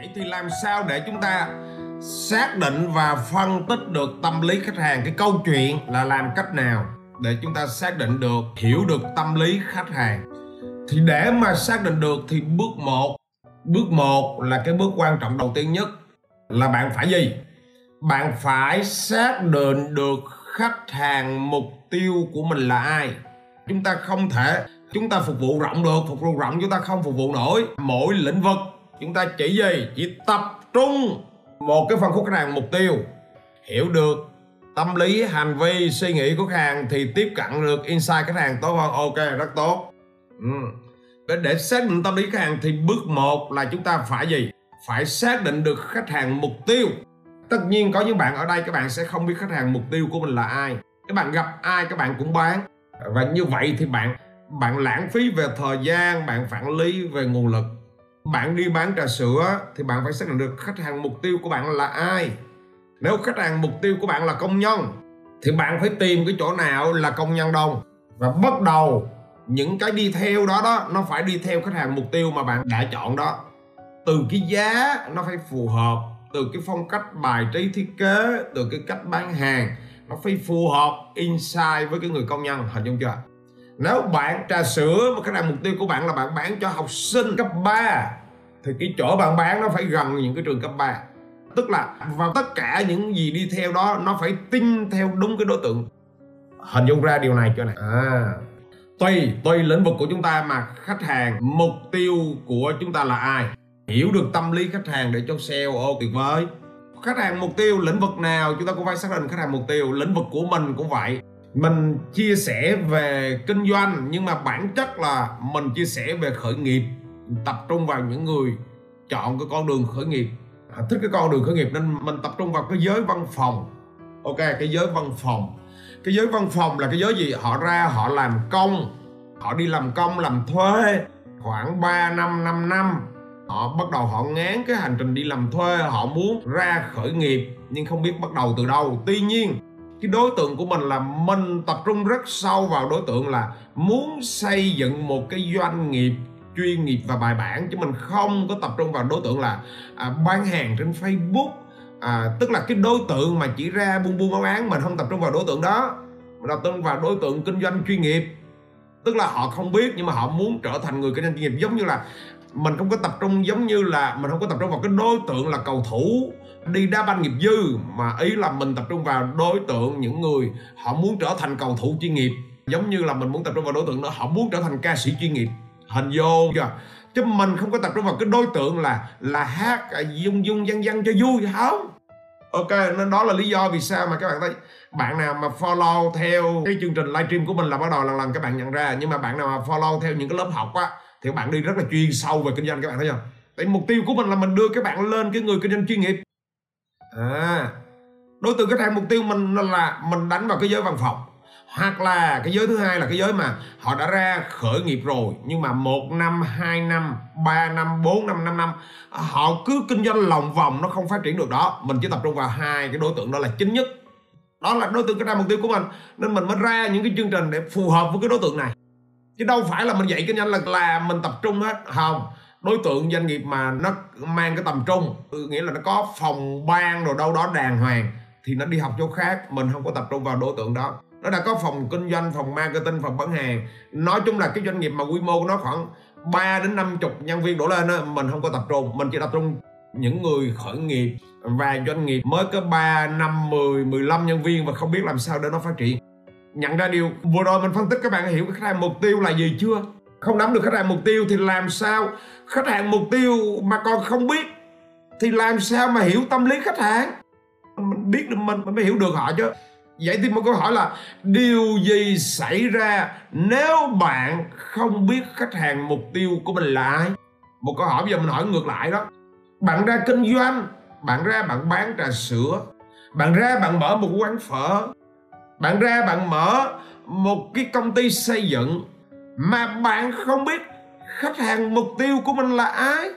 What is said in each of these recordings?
vậy thì làm sao để chúng ta xác định và phân tích được tâm lý khách hàng? Cái câu chuyện là làm cách nào để chúng ta xác định được, hiểu được tâm lý khách hàng? Thì để mà xác định được thì bước một bước một là cái bước quan trọng đầu tiên nhất là bạn phải gì? Bạn phải xác định được khách hàng mục tiêu của mình là ai. Chúng ta không thể, chúng ta phục vụ rộng được, phục vụ rộng chúng ta không phục vụ nổi. Mỗi lĩnh vực chúng ta chỉ gì chỉ tập trung một cái phân khúc khách hàng mục tiêu. Hiểu được tâm lý hành vi suy nghĩ của khách hàng thì tiếp cận được insight khách hàng tốt hơn. Ok rất tốt. Ừ. để, để xác định tâm lý khách hàng thì bước một là chúng ta phải gì? Phải xác định được khách hàng mục tiêu. Tất nhiên có những bạn ở đây các bạn sẽ không biết khách hàng mục tiêu của mình là ai. Các bạn gặp ai các bạn cũng bán. Và như vậy thì bạn bạn lãng phí về thời gian bạn phản lý về nguồn lực bạn đi bán trà sữa thì bạn phải xác định được khách hàng mục tiêu của bạn là ai. Nếu khách hàng mục tiêu của bạn là công nhân, thì bạn phải tìm cái chỗ nào là công nhân đông. Và bắt đầu, những cái đi theo đó đó, nó phải đi theo khách hàng mục tiêu mà bạn đã chọn đó. Từ cái giá, nó phải phù hợp. Từ cái phong cách bài trí thiết kế, từ cái cách bán hàng, nó phải phù hợp, inside với cái người công nhân, hình dung chưa? Nếu bạn trà sữa mà khách hàng mục tiêu của bạn là bạn bán cho học sinh cấp 3 thì cái chỗ bạn bán nó phải gần những cái trường cấp 3 tức là và tất cả những gì đi theo đó, nó phải tin theo đúng cái đối tượng. Hình dung ra điều này cho này. À tùy tùy lĩnh vực của chúng ta mà khách hàng, mục tiêu của chúng ta là ai. Hiểu được tâm lý khách hàng để cho sale, ô, tuyệt vời. Khách hàng mục tiêu, lĩnh vực nào chúng ta cũng phải xác định khách hàng mục tiêu, lĩnh vực của mình cũng vậy. Mình chia sẻ về kinh doanh nhưng mà bản chất là mình chia sẻ về khởi nghiệp tập trung vào những người chọn cái con đường khởi nghiệp. À, thích cái con đường khởi nghiệp nên mình tập trung vào cái giới văn phòng. Ok cái giới văn phòng. Cái giới văn phòng là cái giới gì? Họ ra họ làm công. Họ đi làm công làm thuê. Khoảng 3 năm 5 năm họ bắt đầu họ ngán cái hành trình đi làm thuê. Họ muốn ra khởi nghiệp nhưng không biết bắt đầu từ đâu. Tuy nhiên cái đối tượng của mình là mình tập trung rất sâu vào đối tượng là muốn xây dựng một cái doanh nghiệp chuyên nghiệp và bài bản chứ mình không có tập trung vào đối tượng là à, bán hàng trên Facebook à, tức là cái đối tượng mà chỉ ra buôn buôn bán bán mình không tập trung vào đối tượng đó. Mình tập trung vào đối tượng kinh doanh chuyên nghiệp. Tức là họ không biết nhưng mà họ muốn trở thành người kinh doanh chuyên nghiệp. Giống như là mình không có tập trung giống như là mình không có tập trung vào cái đối tượng là cầu thủ đi đá banh nghiệp dư mà ý là mình tập trung vào đối tượng những người họ muốn trở thành cầu thủ chuyên nghiệp. Giống như là mình muốn tập trung vào đối tượng đó họ muốn trở thành ca sĩ chuyên nghiệp hình vô chưa chứ mình không có tập trung vào cái đối tượng là là hát à, dung dung, dân dân cho vui, không? Ok, nên đó là lý do vì sao mà các bạn thấy bạn nào mà follow theo cái chương trình livestream của mình là bắt đầu lần lần các bạn nhận ra. Nhưng mà bạn nào mà follow theo những cái lớp học á, thì bạn đi rất là chuyên sâu về kinh doanh các bạn thấy không? Tại mục tiêu của mình là mình đưa các bạn lên cái người kinh doanh chuyên nghiệp. À đối tượng khách hàng mục tiêu mình là mình đánh vào cái giới văn phòng hoặc là cái giới thứ hai là cái giới mà họ đã ra khởi nghiệp rồi, nhưng mà một năm, hai năm, ba năm, bốn năm năm năm, họ cứ kinh doanh lòng vòng nó không phát triển được đó. Mình chỉ tập trung vào hai cái đối tượng đó là chính nhất. Đó là đối tượng cái ra mục tiêu của mình. Nên mình mới ra những cái chương trình để phù hợp với cái đối tượng này. Chứ đâu phải là mình dạy kinh doanh là là mình tập trung hết. Không. Đối tượng doanh nghiệp mà nó mang cái tầm trung ừ, nghĩa là nó có phòng ban rồi đâu đó đàng hoàng, thì nó đi học chỗ khác. Mình không có tập trung vào đối tượng đó nó đã có phòng kinh doanh phòng marketing phòng bán hàng. Nói chung là cái doanh nghiệp mà quy mô của nó khoảng 3 đến 50 nhân viên đổ lên đó, mình không có tập trung. Mình chỉ tập trung những người khởi nghiệp và doanh nghiệp mới có 3, 5, 10, 15 nhân viên và không biết làm sao để nó phát triển. Nhận ra điều vừa rồi mình phân tích các bạn hiểu cái khách hàng mục tiêu là gì chưa? Không nắm được khách hàng mục tiêu thì làm sao? Khách hàng mục tiêu mà còn không biết thì làm sao mà hiểu tâm lý khách hàng? Mình biết được mình mình mới hiểu được họ chứ vậy thì một câu hỏi là, điều gì xảy ra nếu bạn không biết khách hàng mục tiêu của mình là ai? Một câu hỏi bây giờ mình hỏi ngược lại đó. Bạn ra kinh doanh, bạn ra bạn bán trà sữa, bạn ra bạn mở một quán phở, bạn ra bạn mở một cái công ty xây dựng mà bạn không biết khách hàng mục tiêu của mình là ai?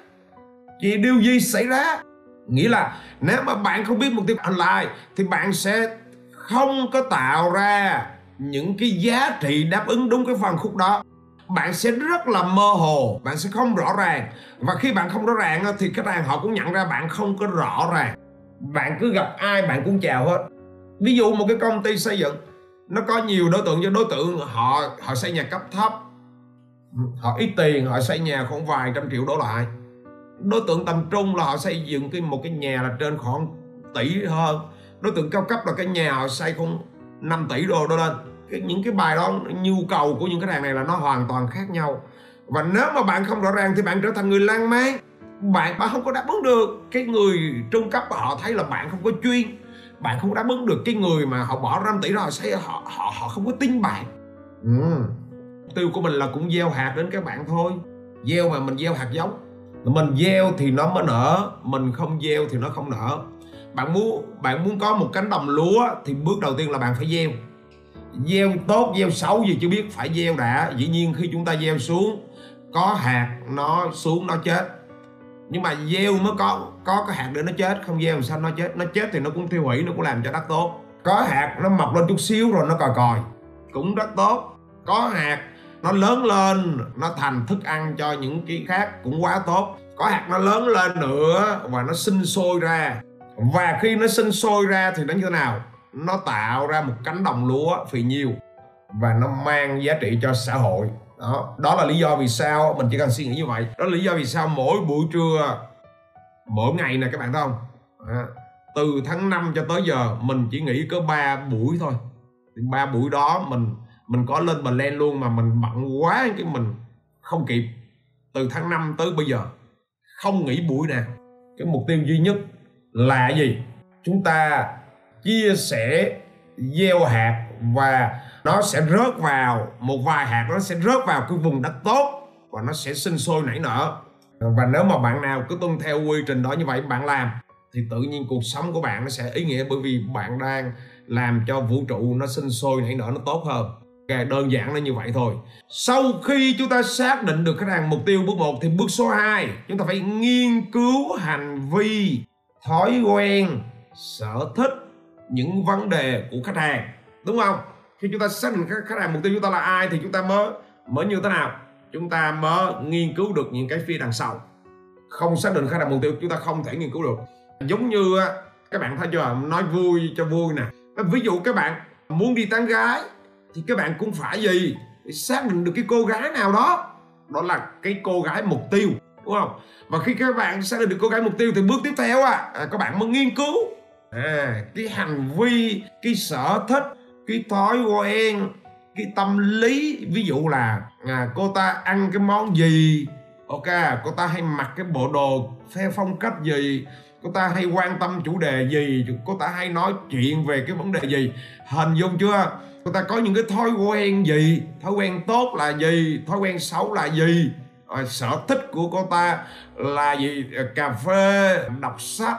Thì điều gì xảy ra? Nghĩa là nếu mà bạn không biết mục tiêu là ai thì bạn sẽ không có tạo ra những cái giá trị đáp ứng đúng cái phần khúc đó. Bạn sẽ rất là mơ hồ, bạn sẽ không rõ ràng. Và khi bạn không rõ ràng thì khách hàng họ cũng nhận ra bạn không có rõ ràng. Bạn cứ gặp ai bạn cũng chào hết. Ví dụ một cái công ty xây dựng, nó có nhiều đối tượng cho đối tượng họ họ xây nhà cấp thấp, họ ít tiền, họ xây nhà khoảng vài trăm triệu đổ lại. Đối tượng tầm trung là họ xây dựng cái, một cái nhà là trên khoảng tỷ hơn đối tượng cao cấp là cái nhà họ xây không 5 tỷ đô đô lên. Cái, những cái bài đó nhu cầu của những cái hàng này là nó hoàn toàn khác nhau. Và nếu mà bạn không rõ ràng thì bạn trở thành người lan man bạn bạn không có đáp ứng được. Cái người trung cấp họ thấy là bạn không có chuyên. Bạn không đáp ứng được cái người mà họ bỏ 5 tỷ đó họ xây họ họ họ không có tin bạn. Ừ. tiêu của mình là cũng gieo hạt đến các bạn thôi. Gieo mà mình gieo hạt giống. Mình gieo thì nó mới nở mình không gieo thì nó không nở bạn muốn bạn muốn có một cánh đồng lúa thì bước đầu tiên là bạn phải gieo. Gieo tốt, gieo xấu gì chưa biết phải gieo đã. Dĩ nhiên khi chúng ta gieo xuống, có hạt nó xuống, nó chết. Nhưng mà gieo mới có có cái hạt để nó chết, không gieo làm sao nó chết? Nó chết thì nó cũng tiêu hủy, nó cũng làm cho đất tốt. Có hạt nó mọc lên chút xíu rồi nó còi còi, cũng rất tốt. Có hạt nó lớn lên, nó thành thức ăn cho những cái khác cũng quá tốt. Có hạt nó lớn lên nữa và nó sinh sôi ra và khi nó sinh sôi ra thì nó như thế nào? Nó tạo ra một cánh đồng lúa phì nhiêu và nó mang giá trị cho xã hội. Đó đó là lý do vì sao mình chỉ cần suy nghĩ như vậy. Đó là lý do vì sao mỗi buổi trưa mỗi ngày nè các bạn thấy không? À, từ tháng 5 cho tới giờ mình chỉ nghỉ có 3 buổi thôi. Ba buổi đó mình mình có lên plan luôn mà mình bận quá cái mình không kịp. Từ tháng 5 tới bây giờ không nghỉ buổi nào cái mục tiêu duy nhất là gì? Chúng ta chia sẻ gieo hạt và nó sẽ rớt vào, một vài hạt nó sẽ rớt vào cái vùng đất tốt và nó sẽ sinh sôi nảy nở. Và nếu mà bạn nào cứ tuân theo quy trình đó như vậy bạn làm, thì tự nhiên cuộc sống của bạn nó sẽ ý nghĩa bởi vì bạn đang làm cho vũ trụ nó sinh sôi nảy nở nó tốt hơn. Đơn giản là như vậy thôi. Sau khi chúng ta xác định được khách hàng mục tiêu bước 1 Thì bước số 2 Chúng ta phải nghiên cứu hành vi Thói quen, Sở thích, Những vấn đề của khách hàng, Đúng không? Khi chúng ta xác định khách hàng mục tiêu chúng ta là ai Thì chúng ta mới mới như thế nào? Chúng ta mới nghiên cứu được những cái phía đằng sau. Không xác định khách hàng mục tiêu, Chúng ta không thể nghiên cứu được. Giống như các bạn thấy chưa? Nói vui cho vui nè. Ví dụ các bạn muốn đi tán gái, thì các bạn cũng phải gì? Xác định được cái cô gái nào đó. Đó là cái cô gái mục tiêu đúng không? Và khi các bạn xác định được cô gái mục tiêu thì bước tiếp theo à, à các bạn mới nghiên cứu. À, cái hành vi cái sở thích cái thói quen cái tâm lý. Ví dụ là à, cô ta ăn cái món gì? Ok cô ta hay mặc cái bộ đồ theo phong cách gì? Cô ta hay quan tâm chủ đề gì? Cô ta hay nói chuyện về cái vấn đề gì? Hình dung chưa? Cô ta có những cái thói quen gì? Thói quen tốt là gì? Thói quen xấu là gì? Sở thích của cô ta là gì? Cà phê, đọc sách,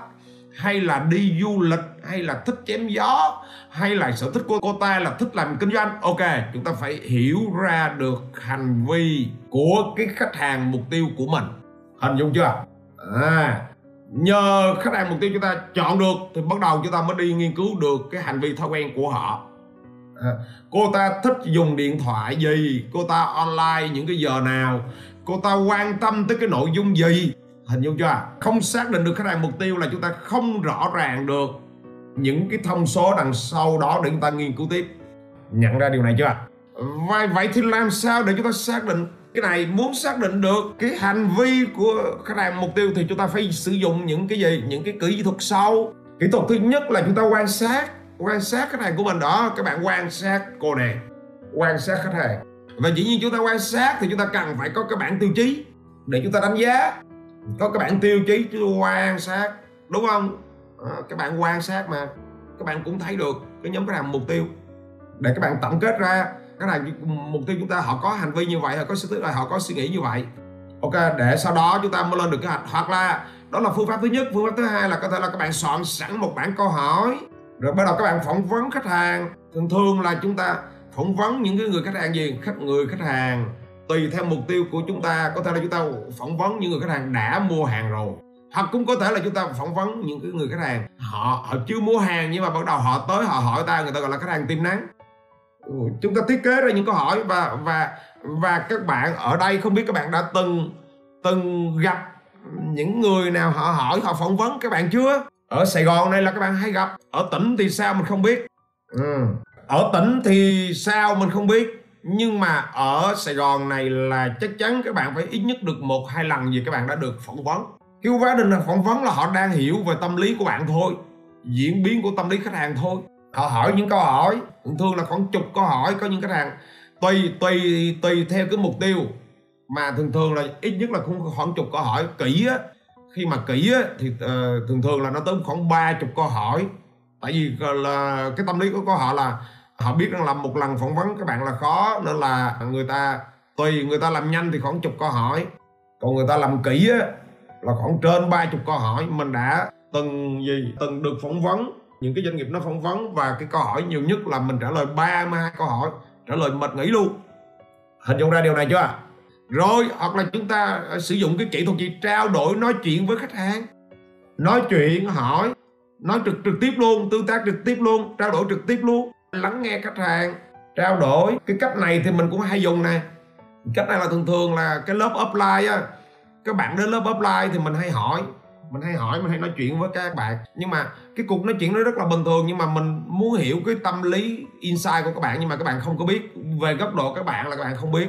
hay là đi du lịch, hay là thích chém gió, hay là sở thích của cô ta là thích làm kinh doanh? Ok, chúng ta phải hiểu ra được hành vi của cái khách hàng mục tiêu của mình. Hình dung chưa? À nhờ khách hàng mục tiêu chúng ta chọn được, thì bắt đầu chúng ta mới đi nghiên cứu được cái hành vi thói quen của họ cô ta thích dùng điện thoại gì? Cô ta online những cái giờ nào? Cô ta quan tâm tới cái nội dung gì? Hình dung chưa? Không xác định được khách hàng mục tiêu là chúng ta không rõ ràng được những cái thông số đằng sau đó để chúng ta nghiên cứu tiếp. Nhận ra điều này chưa? Vậy, vậy thì làm sao để chúng ta xác định cái này? Muốn xác định được cái hành vi của khách hàng mục tiêu thì chúng ta phải sử dụng những cái gì? Những cái kỹ thuật sâu kỹ thuật thứ nhất là chúng ta quan sát quan sát khách hàng của mình đó các bạn quan sát cô này quan sát khách hàng. Và dĩ nhiên chúng ta quan sát thì chúng ta cần phải có cái bản tiêu chí để chúng ta đánh giá. Có cái bản tiêu chí chúng ta quan sát đúng không? À, các bạn quan sát mà các bạn cũng thấy được cái nhóm khách hàng mục tiêu. Để các bạn tổng kết ra cái này mục tiêu chúng ta họ có hành vi như vậy họ có suy là họ có suy nghĩ như vậy. Ok để sau đó chúng ta mới lên được kế hoạch. Hoặc là đó là phương pháp thứ nhất phương pháp thứ hai là có thể là các bạn soạn sẵn một bản câu hỏi rồi bắt đầu các bạn phỏng vấn khách hàng. Thường thường là chúng ta phỏng vấn những cái người khách hàng gì? Khách, người khách hàng. Tùy theo mục tiêu của chúng ta. Có thể là chúng ta phỏng vấn những người khách hàng đã mua hàng rồi. Hoặc cũng có thể là chúng ta phỏng vấn những cái người khách hàng họ họ chưa mua hàng nhưng mà bắt đầu họ tới, họ hỏi ta, người ta gọi là khách hàng tiềm năng. Chúng ta thiết kế ra những câu hỏi và và và các bạn ở đây không biết các bạn đã từng từng gặp những người nào họ hỏi, họ phỏng vấn các bạn chưa? Ở Sài Gòn này là các bạn hay gặp. Ở tỉnh thì sao mình không biết. Ừ. ở tỉnh thì sao mình không biết. Nhưng mà ở Sài Gòn này là chắc chắn các bạn phải ít nhất được một hai lần gì các bạn đã được phỏng vấn. Cái quá trình phỏng vấn là họ đang hiểu về tâm lý của bạn thôi. Diễn biến của tâm lý khách hàng thôi. Họ hỏi những câu hỏi. Thường thường là khoảng chục câu hỏi có những khách hàng. Tùy tùy tùy theo cái mục tiêu. Mà thường thường là ít nhất là cũng khoảng chục câu hỏi kỹ á khi mà kỹ á thì uh, thường thường là nó tới khoảng ba chục câu hỏi. Tại vì ờ, là cái tâm lý của họ là họ biết rằng là một lần phỏng vấn các bạn là khó nên là người ta tùy người ta làm nhanh thì khoảng chục câu hỏi. Còn người ta làm kỹ á là khoảng trên ba chục câu hỏi. Mình đã từng gì từng được phỏng vấn những cái doanh nghiệp nó phỏng vấn và cái câu hỏi nhiều nhất là mình trả lời 32 câu hỏi trả lời mệt nghỉ luôn. Hình dung ra điều này chưa ạ? Rồi, hoặc là chúng ta ờ, sử dụng cái kỹ thuật gì? Trao đổi, nói chuyện với khách hàng. Nói chuyện, hỏi. Nói trực trực tiếp luôn, tương tác trực tiếp luôn, trao đổi trực tiếp luôn. Lắng nghe khách hàng, trao đổi. Cái cách này thì mình cũng hay dùng nè. Cách này là thường thường là cái lớp offline á. Các bạn đến lớp offline thì mình hay hỏi. Mình hay hỏi, mình hay nói chuyện với các bạn. Nhưng mà cái cuộc nói chuyện nó rất là bình thường, nhưng mà mình muốn hiểu cái tâm lý, insight của các bạn, nhưng mà các bạn không có biết. Về góc độ các bạn là các bạn không biết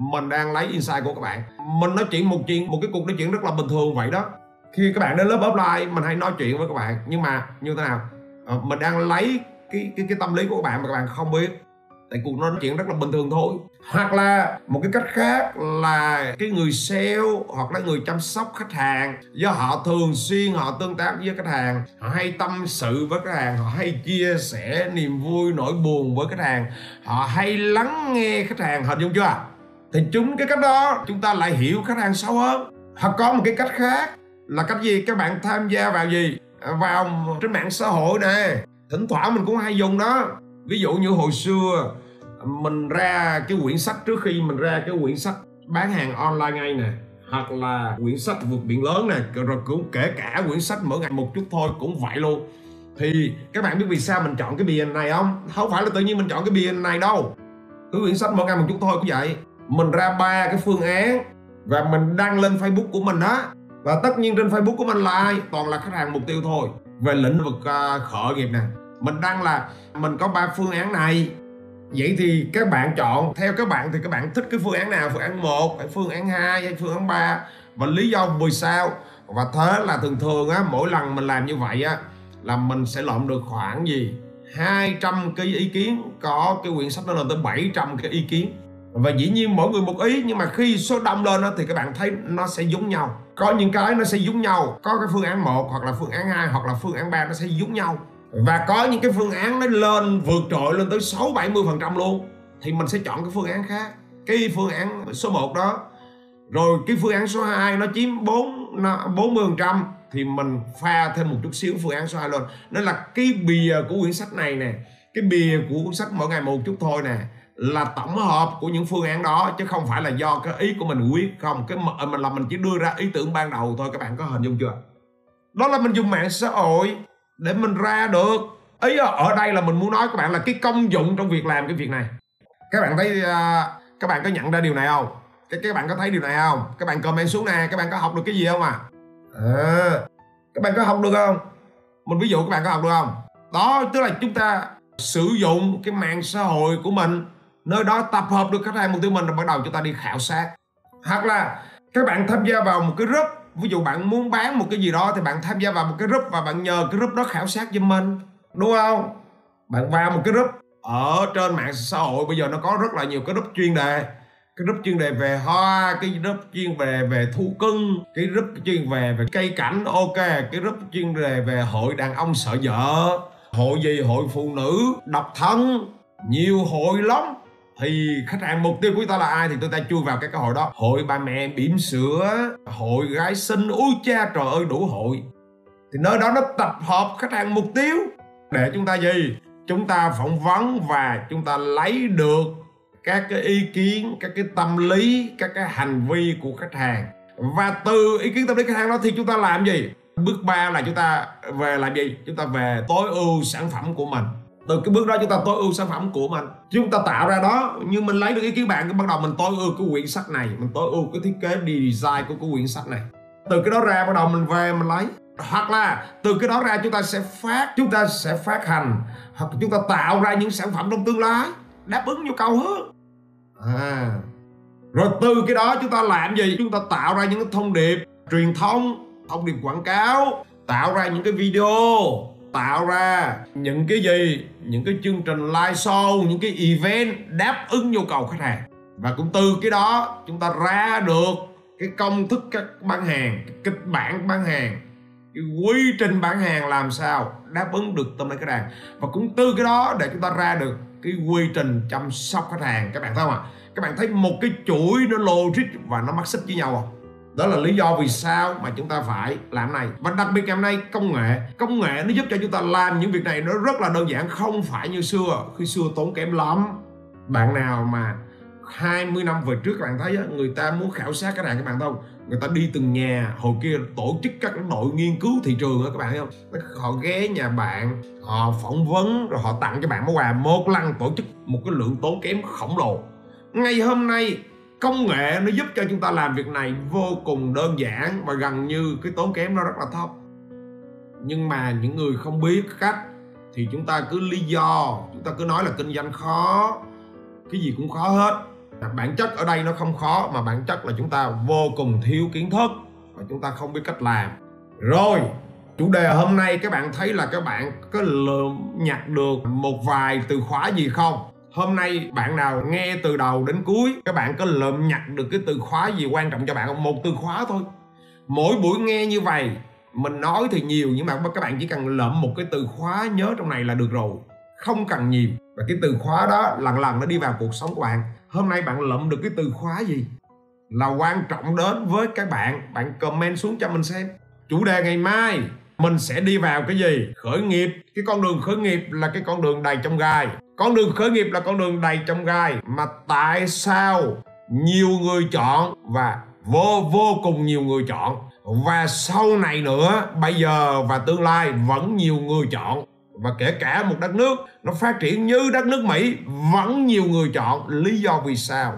mình đang lấy insight của các bạn. Mình nói chuyện một chuyện một cái cuộc nói chuyện rất là bình thường vậy đó. Khi các bạn đến lớp offline mình hay nói chuyện với các bạn. Nhưng mà như thế nào? À, mình đang lấy cái cái cái tâm lý của các bạn mà các bạn không biết. Tại cuộc nói chuyện rất là bình thường thôi. Hoặc là một cái cách khác là cái người sale hoặc là người chăm sóc khách hàng. Do họ thường xuyên họ tương tác với khách hàng. Họ hay tâm sự với khách hàng họ hay chia sẻ niềm vui nỗi buồn với khách hàng. Họ hay lắng nghe khách hàng. Hình dung chưa? Thì chúng cái cách đó, chúng ta lại hiểu khách hàng sâu hơn. Hoặc có một cái cách khác là cách gì? Các bạn tham gia vào gì? Vào trên mạng xã hội này thỉnh thoảng mình cũng hay dùng đó. Ví dụ như hồi xưa, mình ra cái quyển sách, trước khi mình ra cái quyển sách bán hàng online ngay nè, hoặc là quyển sách vượt biển lớn nè, rồi cũng kể cả quyển sách mỗi ngày một chút thôi cũng vậy luôn. Thì các bạn biết vì sao mình chọn cái bìa này không? Không phải là tự nhiên mình chọn cái bìa này đâu. Cứ quyển sách mỗi ngày một chút thôi cũng vậy mình ra ba cái phương án và mình đăng lên facebook của mình đó. Và tất nhiên trên facebook của mình là ai? Toàn là khách hàng mục tiêu thôi. Về lĩnh vực uh, khởi nghiệp nè. Mình đăng là mình có ba phương án này. Vậy thì các bạn chọn. Theo các bạn thì các bạn thích cái phương án nào? Phương án 1 hay phương án 2 hay phương án 3 và lý do vì sao? Và thế là thường thường á mỗi lần mình làm như vậy á là mình sẽ lộn được khoảng gì? 200 cái ý kiến. Có cái quyển sách nó lên tới 700 cái ý kiến và dĩ nhiên mỗi người một ý nhưng mà khi số đông lên đó, thì các bạn thấy nó sẽ giống nhau. Có những cái nó sẽ giống nhau. Có cái phương án 1 hoặc là phương án 2 hoặc là phương án 3 nó sẽ giống nhau. Và có những cái phương án nó lên vượt trội lên tới 6 70 phần trăm luôn. Thì mình sẽ chọn cái phương án khác. Cái phương án số 1 đó. Rồi cái phương án số 2 nó chiếm 4 40 phần trăm. Thì mình pha thêm một chút xíu phương án số 2 lên. Nên là cái bìa của quyển sách này nè. Cái bìa của cuốn sách mỗi ngày một chút thôi nè là tổng hợp của những phương án đó chứ không phải là do cái ý của mình quyết không. Cái ờ, mình là mình chỉ đưa ra ý tưởng ban đầu thôi các bạn có hình dung chưa? Đó là mình dùng mạng xã hội để mình ra được. Ý ở đây là mình muốn nói các bạn là cái công dụng trong việc làm cái việc này. Các bạn thấy à, các bạn có nhận ra điều này không? Các các bạn có thấy điều này không? Các bạn comment xuống nè các bạn có học được cái gì không à, à các bạn có học được không? Mình ví dụ các bạn có học được không? Đó tức là chúng ta sử dụng cái mạng xã hội của mình nơi đó tập hợp được khách hàng mục tiêu mình rồi bắt đầu chúng ta đi khảo sát. Hoặc là các bạn tham gia vào một cái group, ví dụ bạn muốn bán một cái gì đó thì bạn tham gia vào một cái group và bạn nhờ cái group đó khảo sát giùm mình, đúng không? Bạn vào một cái group ở trên mạng xã hội, bây giờ nó có rất là nhiều cái group chuyên đề. Cái group chuyên đề về hoa, cái group chuyên về về thu cưng, cái group chuyên về về cây cảnh, ok, cái group chuyên đề về hội đàn ông sợ vợ, hội gì, hội phụ nữ, độc thân, nhiều hội lắm thì khách hàng mục tiêu của chúng ta là ai thì tôi ta chui vào cái cơ hội đó. Hội bà mẹ, bỉm sữa, hội gái sinh ui cha trời ơi, đủ hội. Thì nơi đó nó tập hợp khách hàng mục tiêu để chúng ta gì? Chúng ta phỏng vấn và chúng ta lấy được các cái ý kiến, các cái tâm lý, các cái hành vi của khách hàng. Và từ ý kiến tâm lý khách hàng đó thì chúng ta làm gì? Bước ba là chúng ta về làm gì? Chúng ta về tối ưu sản phẩm của mình từ cái bước đó chúng ta tối ưu sản phẩm của mình. Chúng ta tạo ra đó nhưng mình lấy được ý kiến bạn, cái bắt đầu mình tối ưu cái quyển sách này, mình tối ưu cái thiết kế design của cái quyển sách này. Từ cái đó ra bắt đầu mình về mình lấy. Hoặc là từ cái đó ra chúng ta sẽ phát, chúng ta sẽ phát hành, hoặc chúng ta tạo ra những sản phẩm trong tương lai, đáp ứng nhu cầu hơn. À. Rồi từ cái đó chúng ta làm gì? Chúng ta tạo ra những cái thông điệp truyền thông thông điệp quảng cáo, tạo ra những cái video tạo ra những cái gì? Những cái chương trình live show, những cái event đáp ứng nhu cầu khách hàng. Và cũng từ cái đó, chúng ta ra được cái công thức các bán hàng, cái kịch bản bán hàng, cái quy trình bán hàng làm sao đáp ứng được tâm lý khách hàng. Và cũng từ cái đó để chúng ta ra được cái quy trình chăm sóc khách hàng. Các bạn thấy không ạ? Các bạn thấy một cái chuỗi nó logic và nó mắc xích với nhau không? Đó là lý do vì sao mà chúng ta phải làm này. Và đặc biệt ngày hôm nay, công nghệ công nghệ nó giúp cho chúng ta làm những việc này nó rất là đơn giản, không phải như xưa. Khi xưa tốn kém lắm. Bạn nào mà 20 năm về trước các bạn thấy người ta muốn khảo sát cái này các bạn thấy không? Người ta đi từng nhà, hồi kia tổ chức các đội nghiên cứu thị trường các bạn thấy không? Họ ghé nhà bạn, họ phỏng vấn, rồi họ tặng cho bạn món quà. Một lần tổ chức một cái lượng tốn kém khổng lồ. Ngày hôm nay công nghệ nó giúp cho chúng ta làm việc này vô cùng đơn giản và gần như cái tốn kém nó rất là thấp. Nhưng mà những người không biết cách thì chúng ta cứ lý do, chúng ta cứ nói là kinh doanh khó, cái gì cũng khó hết. Bản chất ở đây nó không khó, mà bản chất là chúng ta vô cùng thiếu kiến thức và chúng ta không biết cách làm. Rồi, chủ đề hôm nay các bạn thấy là các bạn có lượm nhặt được một vài từ khóa gì không? Hôm nay bạn nào nghe từ đầu đến cuối, các bạn có lượm nhặt được cái từ khóa gì quan trọng cho bạn không? Một từ khóa thôi. Mỗi buổi nghe như vậy, mình nói thì nhiều nhưng mà các bạn chỉ cần lượm một cái từ khóa nhớ trong này là được rồi. Không cần nhiều. Và cái từ khóa đó lần lần nó đi vào cuộc sống của bạn. Hôm nay bạn lượm được cái từ khóa gì? Là quan trọng đến với các bạn. Bạn comment xuống cho mình xem. Chủ đề ngày mai, mình sẽ đi vào cái gì? Khởi nghiệp. Cái con đường khởi nghiệp là cái con đường đầy trong gai con đường khởi nghiệp là con đường đầy trong gai, mà tại sao nhiều người chọn và vô vô cùng nhiều người chọn? Và sau này nữa, bây giờ và tương lai vẫn nhiều người chọn. Và kể cả một đất nước nó phát triển như đất nước Mỹ, vẫn nhiều người chọn. Lý do vì sao?